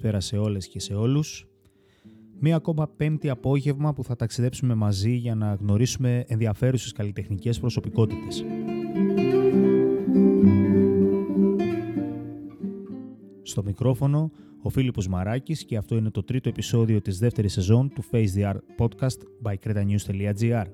Καλησπέρα σε όλες και σε όλους. Μία ακόμα πέμπτη απόγευμα που θα ταξιδέψουμε μαζί για να γνωρίσουμε ενδιαφέρουσες καλλιτεχνικές προσωπικότητες. Στο μικρόφωνο ο Φίλιππος Μαράκης και αυτό είναι το τρίτο επεισόδιο της δεύτερης σεζόν του Face the Art podcast by cretanews.gr.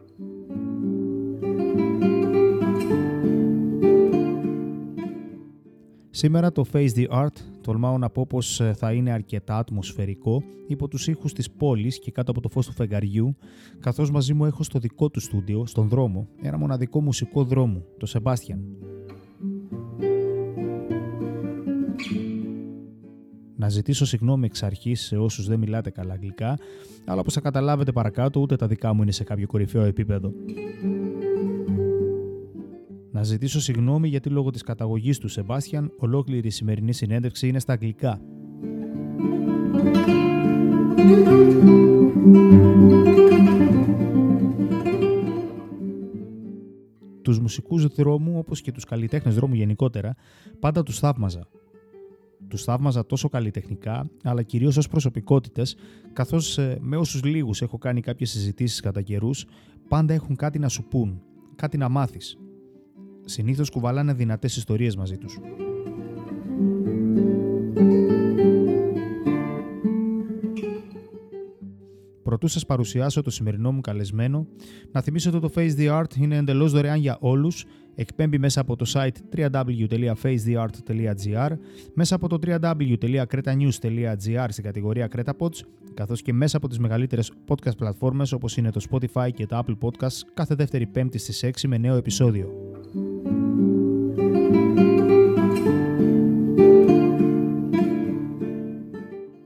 Σήμερα το Face the Art τολμάω να πω πως ε, θα είναι αρκετά ατμοσφαιρικό υπό τους ήχους της πόλης και κάτω από το φως του φεγγαριού καθώς μαζί μου έχω στο δικό του στούντιο, στον δρόμο, ένα μοναδικό μουσικό δρόμο, το Σεμπάστιαν. Να ζητήσω συγγνώμη εξ αρχής σε όσους δεν μιλάτε καλά αγγλικά, αλλά όπως θα καταλάβετε παρακάτω, ούτε τα δικά μου είναι σε κάποιο κορυφαίο επίπεδο. Να ζητήσω συγγνώμη γιατί λόγω της καταγωγής του Σεμπάστιαν ολόκληρη η σημερινή συνέντευξη είναι στα αγγλικά. Τους μουσικούς δρόμου όπως και τους καλλιτέχνες δρόμου γενικότερα πάντα τους θαύμαζα. Τους θαύμαζα τόσο καλλιτεχνικά αλλά κυρίως ως προσωπικότητες καθώς ε, με όσους λίγους έχω κάνει κάποιες συζητήσεις κατά καιρούς πάντα έχουν κάτι να σου πούν, κάτι να μάθεις συνήθως κουβαλάνε δυνατές ιστορίες μαζί τους. Πρωτού σας παρουσιάσω το σημερινό μου καλεσμένο, να θυμίσω ότι το Face the Art είναι εντελώς δωρεάν για όλους. Εκπέμπει μέσα από το site www.facetheart.gr, μέσα από το www.cretanews.gr στην κατηγορία CretaPods, καθώς και μέσα από τις μεγαλύτερες podcast πλατφόρμες όπως είναι το Spotify και το Apple Podcasts κάθε δεύτερη πέμπτη στις 6 με νέο επεισόδιο.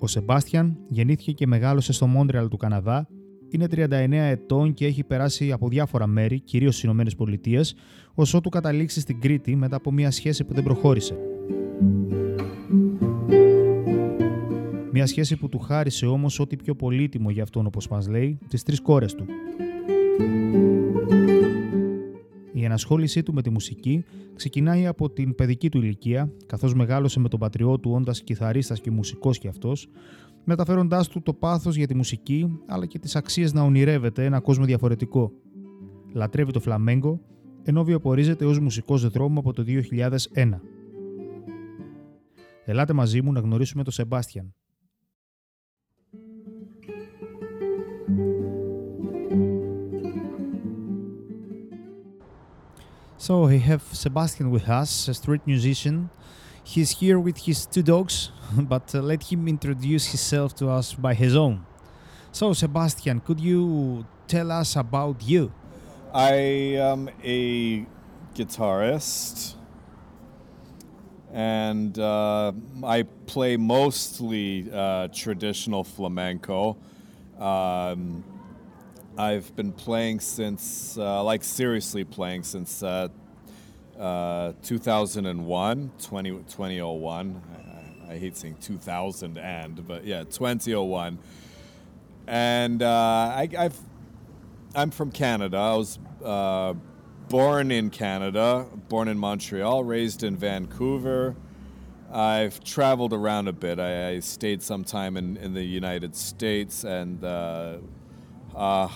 Ο Σεμπάστιαν γεννήθηκε και μεγάλωσε στο Μόντρεαλ του Καναδά, είναι 39 ετών και έχει περάσει από διάφορα μέρη, κυρίως στις Ηνωμένες Πολιτείες, ως ότου καταλήξει στην Κρήτη μετά από μια σχέση που δεν προχώρησε. Μια σχέση που του χάρισε όμως ό,τι πιο πολύτιμο για αυτόν όπως μας λέει, τις τρεις κόρες του. Η ενασχόλησή του με τη μουσική ξεκινάει από την παιδική του ηλικία, καθώς μεγάλωσε με τον πατριό του όντας κιθαρίστας και μουσικός κι αυτός, μεταφέροντάς του το πάθος για τη μουσική αλλά και τις αξίες να ονειρεύεται ένα κόσμο διαφορετικό. Λατρεύει το φλαμέγκο, ενώ βιοπορίζεται ως μουσικός δρόμο από το 2001. Ελάτε μαζί μου να γνωρίσουμε τον Σεμπάστιαν. So we have Sebastian with us, a street musician. He's here with his two dogs, but uh, let him introduce himself to us by his own. So, Sebastian, could you tell us about you? I am a guitarist and uh, I play mostly uh, traditional flamenco. Um, I've been playing since, uh, like seriously playing since uh, uh, 2001, 20, 2001. I, I, hate saying 2000 and, but yeah, 2001. And uh, I, I've, I'm from Canada. I was uh, born in Canada, born in Montreal, raised in Vancouver. I've traveled around a bit. I, I stayed some time in, in the United States and uh,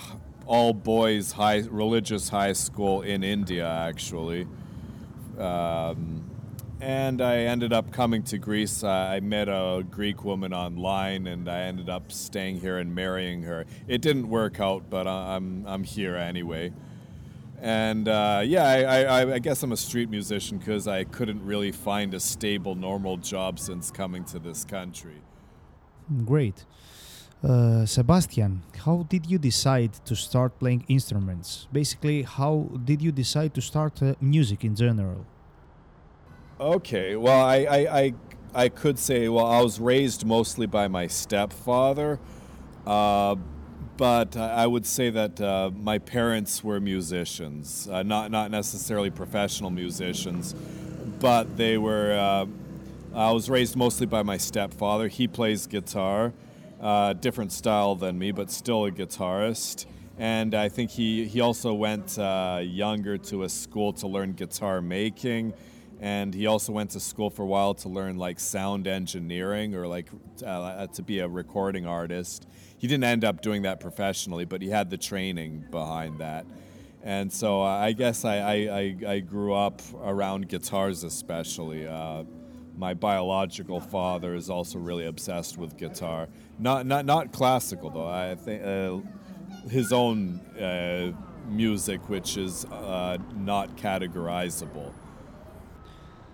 all boys high religious high school in India actually. Um, and I ended up coming to Greece. I met a Greek woman online, and I ended up staying here and marrying her. It didn't work out, but I'm I'm here anyway. And uh, yeah, I, I, I, guess I'm a street musician because I couldn't really find a stable, normal job since coming to this country. Great. Uh, Sebastian, how did you decide to start playing instruments? Basically, how did you decide to start uh, music in general? Okay, well, I, I, I, I could say, well, I was raised mostly by my stepfather, uh, but I would say that uh, my parents were musicians, uh, not not necessarily professional musicians, but they were. I was raised mostly by my stepfather. He plays guitar, uh, different style than me, but still a guitarist. And I think he he also went uh, younger to a school to learn guitar making and he also went to school for a while to learn like sound engineering or like uh, to be a recording artist. He didn't end up doing that professionally, but he had the training behind that. And so uh, I guess I, I, I, grew up around guitars, especially. Uh, my biological father is also really obsessed with guitar. Not not not classical though. I think uh, his own uh, music, which is uh, not categorizable.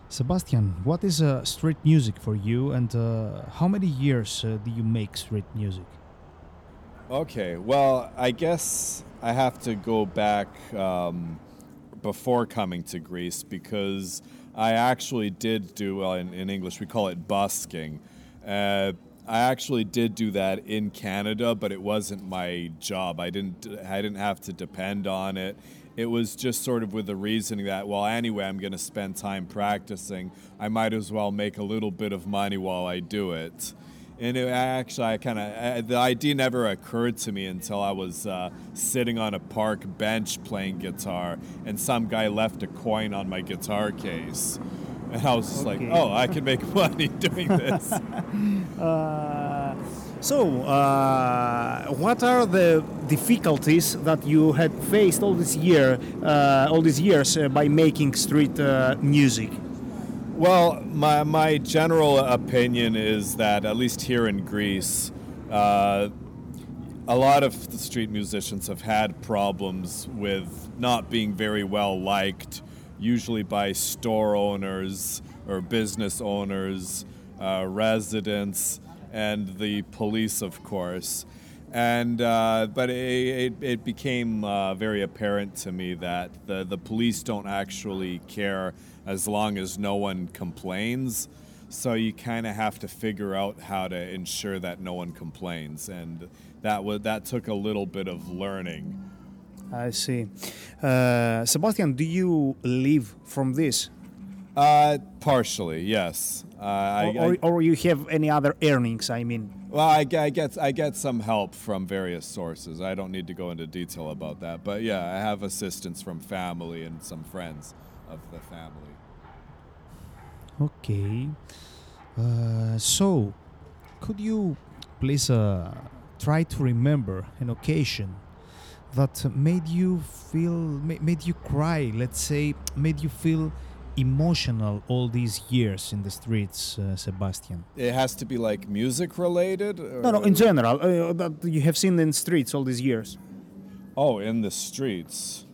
Sebastian, what is uh, street music for you, and uh, how many years uh, do you make street music? Okay, well, I guess I have to go back um, before coming to Greece because I actually did do, well, in, in English we call it busking. Uh, I actually did do that in Canada, but it wasn't my job. I didn't. I didn't have to depend on it it was just sort of with the reasoning that, well, anyway, I'm going to spend time practicing. I might as well make a little bit of money while I do it. And it actually, I kind of, the idea never occurred to me until I was uh, sitting on a park bench playing guitar, and some guy left a coin on my guitar case. And I was just okay. like, oh, I can make money doing this. uh, so, uh, what are the difficulties that you had faced all this year, uh, all these years, uh, by making street uh, music? Well, my my general opinion is that at least here in Greece, uh, a lot of the street musicians have had problems with not being very well liked, usually by store owners or business owners, uh, residents and the police, of course. And uh, but it, it, it became uh, very apparent to me that the, the police don't actually care as long as no one complains. So you kind of have to figure out how to ensure that no one complains, and that was that took a little bit of learning. I see. Uh, Sebastian, do you live from this? Uh, partially, yes. Uh, I, or, or, or, you have any other earnings? I mean. Well, I, I, get I get some help from various sources. I don't need to go into detail about that, but yeah, I have assistance from family and some friends of the family. Okay. Uh, so, could you please uh, try to remember an occasion that made you feel made you cry? Let's say made you feel emotional all these years in the streets, uh, Sebastian? It has to be like music related? No, no, in general, uh, that you have seen in streets all these years. Oh, in the streets.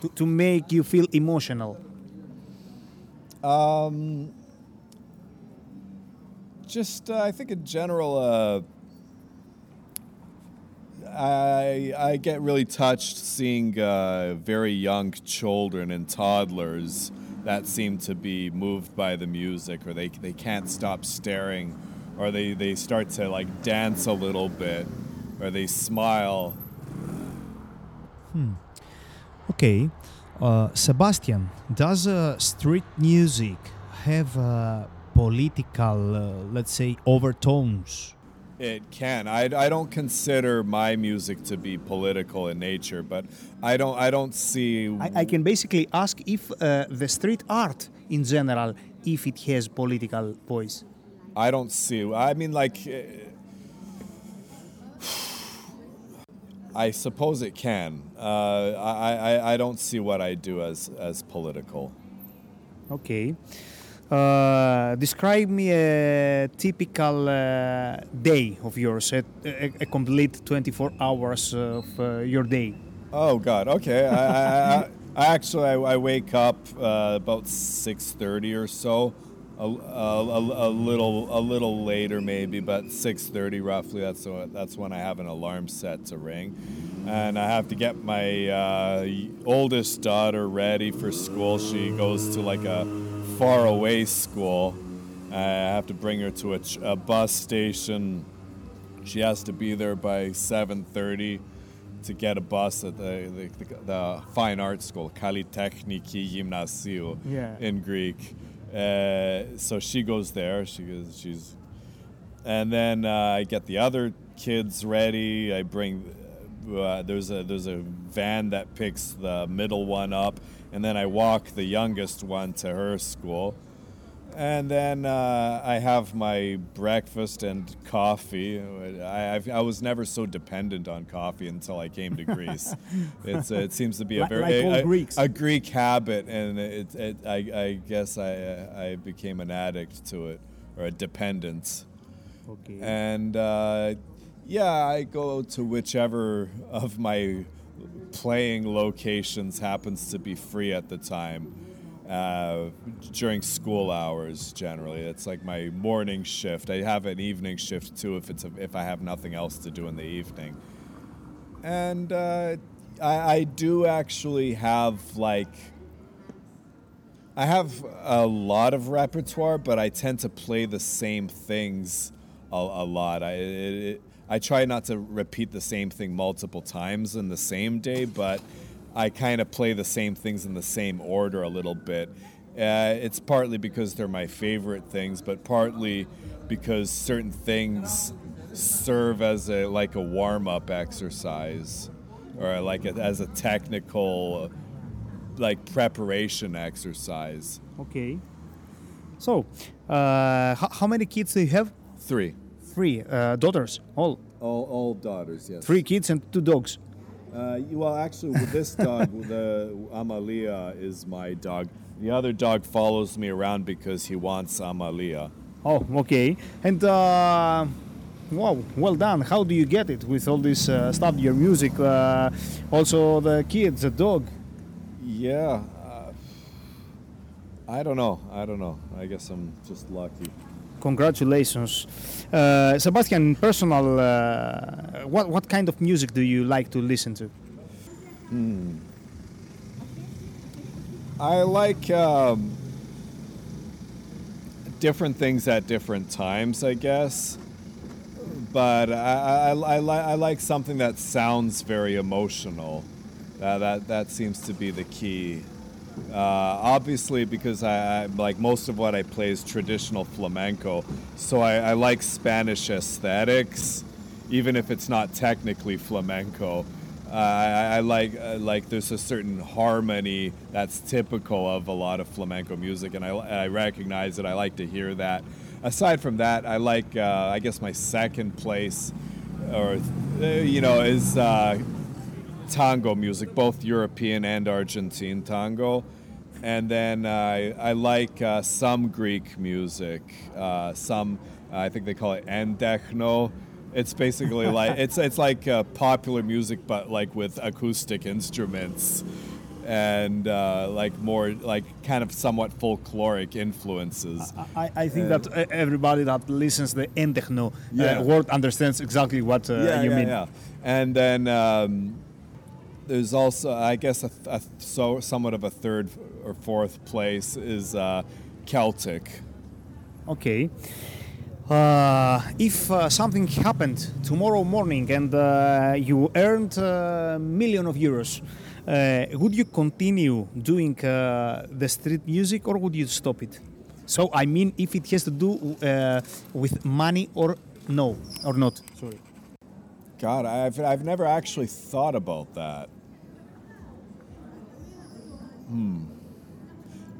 To, to make you feel emotional. Um, just, uh, I think in general, uh, I I get really touched seeing uh, very young children and toddlers that seem to be moved by the music, or they they can't stop staring, or they they start to like dance a little bit, or they smile. Hmm. Okay, uh, Sebastian, does uh, street music have uh, political, uh, let's say, overtones? It can. I, I don't consider my music to be political in nature, but I don't I don't see. I, I can basically ask if uh, the street art in general, if it has political voice. I don't see. I mean, like. Uh, I suppose it can. Uh, I, I, I don't see what I do as, as political. Okay. Uh, describe me a typical uh, day of yours, a, a, a, complete 24 hours of uh, your day. Oh God, okay. I, I, I, actually I, wake up uh, about 6:30 or so, a, a, little a little later maybe, but 6:30 roughly. That's that's when I have an alarm set to ring, and I have to get my uh, oldest daughter ready for school. She goes to like a far away school. I have to bring her to a, ch- a bus station. She has to be there by 7:30 to get a bus at the, the, the, the fine arts school, Kalitechniki Gymnasiu Yeah. in Greek. Uh, so she goes there. She goes. She's, and then uh, I get the other kids ready. I bring. Uh, there's a there's a van that picks the middle one up, and then I walk the youngest one to her school. And then uh, I have my breakfast and coffee. I, I've, I was never so dependent on coffee until I came to Greece. it's, it seems to be a Like- very like all a, a Greek habit, and it, it, I, I guess I, uh, I became an addict to it or a dependence. Okay. And uh, yeah, I go to whichever of my playing locations happens to be free at the time. Uh, during school hours, generally, it's like my morning shift. I have an evening shift too, if it's a, if I have nothing else to do in the evening. And uh, I, I do actually have like I have a lot of repertoire, but I tend to play the same things a, a lot. I it, it, I try not to repeat the same thing multiple times in the same day, but I kind of play the same things in the same order a little bit. Uh, it's partly because they're my favorite things, but partly because certain things serve as a like a warm up exercise, or like a, as a technical like preparation exercise. okay. So, uh, how, how many kids do you have? Three. Three uh, daughters. All All, all daughters, yes. three kids and two dogs. Uh, well, actually, with this dog, the Amalia is my dog. The other dog follows me around because he wants Amalia. Oh, okay. And uh, wow, well done. How do you get it with all this uh, stuff? Your music, uh, also the kids, the dog. Yeah. Uh, I don't know. I don't know. I guess I'm just lucky. Congratulations, uh, Sebastian. Personal, uh, what what kind of music do you like to listen to? I like um, different things at different times, I guess. But I, I, I, li- I like something that sounds very emotional. Uh, that that seems to be the key. Uh, obviously, because I, I like most of what I play is traditional flamenco, so I, I like Spanish aesthetics, even if it's not technically flamenco. Uh, I, I like uh, like there's a certain harmony that's typical of a lot of flamenco music, and I, I recognize it. I like to hear that. Aside from that, I like uh, I guess my second place, or uh, you know, is uh, tango music, both European and Argentine tango. And then uh, I, I like uh, some Greek music, uh, some I think they call it endechno. It's basically like it's it's like uh, popular music, but like with acoustic instruments and uh, like more like kind of somewhat folkloric influences. I, I think Uh, that uh, everybody that listens to the endechno Yeah. uh, word understands exactly what uh, you mean. Yeah. And then um, there's also, I guess, a, a so somewhat of a third or fourth place is uh, Celtic. Okay. Uh, if uh, something happened tomorrow morning and uh, you earned a million of euros, uh, would you continue doing uh, the street music or would you stop it? So I mean, if it has to do uh, with money or no or not. Sorry. God, I've, I've never actually thought about that. Hmm.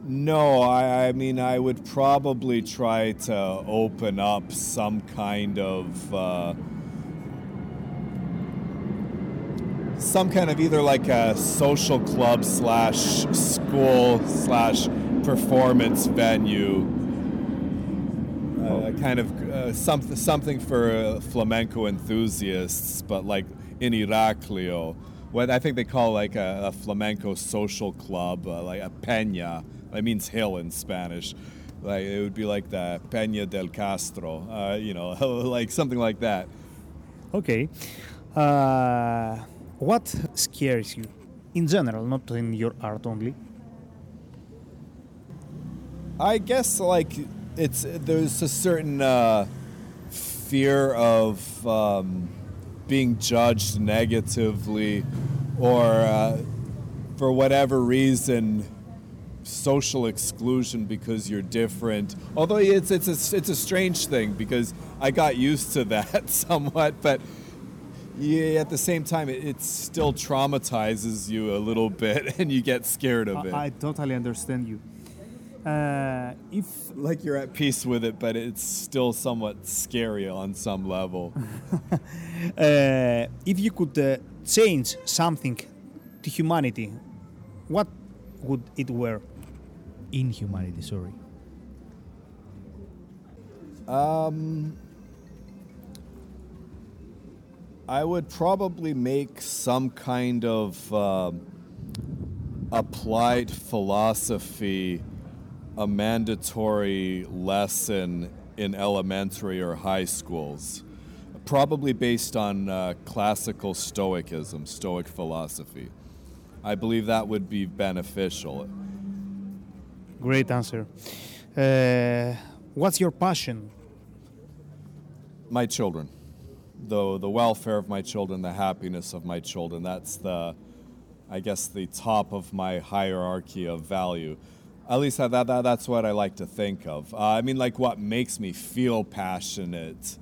No, I, I mean, I would probably try to open up some kind of. Uh, some kind of either like a social club slash school slash performance venue uh, kind of uh, something something for uh, flamenco enthusiasts, but like in Iraklio, what I think they call like a, a flamenco social club, uh, like a peña. That means hill in Spanish. Like it would be like the Peña del Castro, uh, you know, like something like that. Okay. Uh, what scares you in general, not in your art only? I guess like it's there's a certain uh, fear of um, being judged negatively, or uh, for whatever reason, social exclusion because you're different. Although it's it's a, it's a strange thing because I got used to that somewhat, but yeah, at the same time, it, it still traumatizes you a little bit, and you get scared of it. I, I totally understand you. Uh, if like you're at peace with it, but it's still somewhat scary on some level. uh, if you could uh, change something to humanity, what would it were? In humanity, sorry. Um, I would probably make some kind of um applied philosophy a mandatory lesson in elementary or high schools, probably based on uh, classical Stoicism, Stoic philosophy. I believe that would be beneficial. Great answer. Uh, what's your passion? My children, the the welfare of my children, the happiness of my children. That's the, I guess, the top of my hierarchy of value. At least that, that that's what I like to think of. Uh, I mean, like what makes me feel passionate.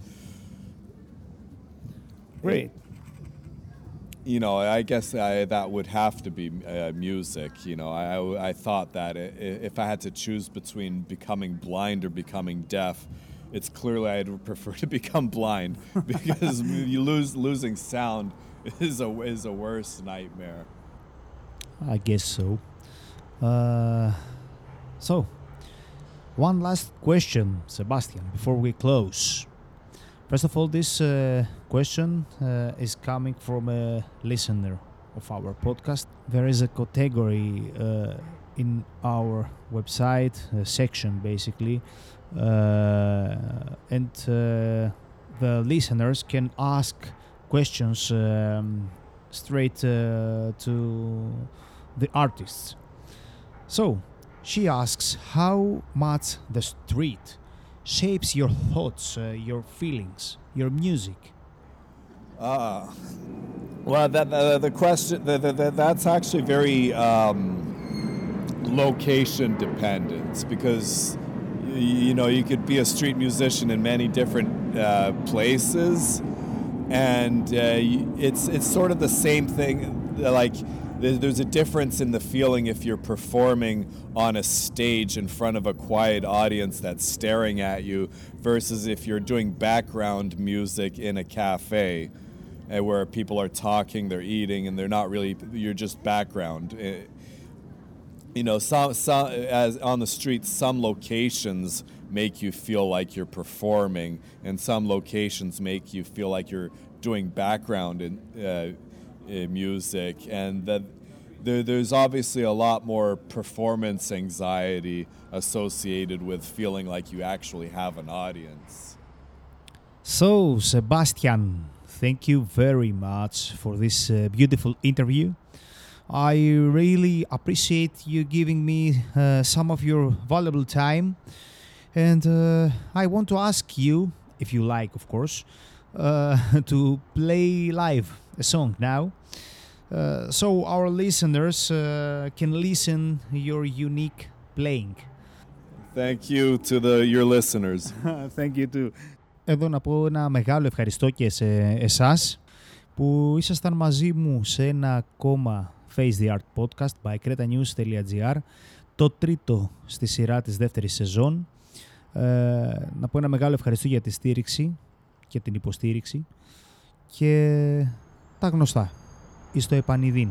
Great. you know, I guess I, that would have to be uh, music. You know, I, I thought that i- i- if I had to choose between becoming blind or becoming deaf, it's clearly I'd prefer to become blind because you lose losing sound is a is a worse nightmare. I guess so. Uh, so, one last question, Sebastian, before we close. First of all, this uh, question uh, is coming from a listener of our podcast. There is a category uh, in our website, section basically, uh, and uh, the listeners can ask questions um, straight uh, to the artists. So, she asks how much the street shapes your thoughts, uh, your feelings, your music. Uh, well, that, the, the question the, the, that's actually very um, location dependent because you know you could be a street musician in many different uh, places, and uh, it's it's sort of the same thing. Like there's a difference in the feeling if you're performing on a stage in front of a quiet audience that's staring at you versus if you're doing background music in a cafe uh, where people are talking, they're eating, and they're not really. You're just background. Uh, you know, some, some as on the streets, some locations make you feel like you're performing, and some locations make you feel like you're doing background in music, and that there, there's obviously a lot more performance anxiety associated with feeling like you actually have an audience. So, Sebastian, thank you very much for this uh, beautiful interview. I really appreciate you giving me uh, some of your valuable time. And uh, I want to ask you, if you like, of course, uh, to play live a song now. Uh, so our listeners uh, can listen your unique playing. Thank you to the your listeners. Thank you too. Εδώ να πω ένα μεγάλο ευχαριστώ και σε εσάς που ήσασταν μαζί μου σε ένα ακόμα Face the Art podcast by cretanews.gr το τρίτο στη σειρά της δεύτερης σεζόν. Ε, να πω ένα μεγάλο ευχαριστώ για τη στήριξη και την υποστήριξη και τα γνωστά. Εις το επανειδήν.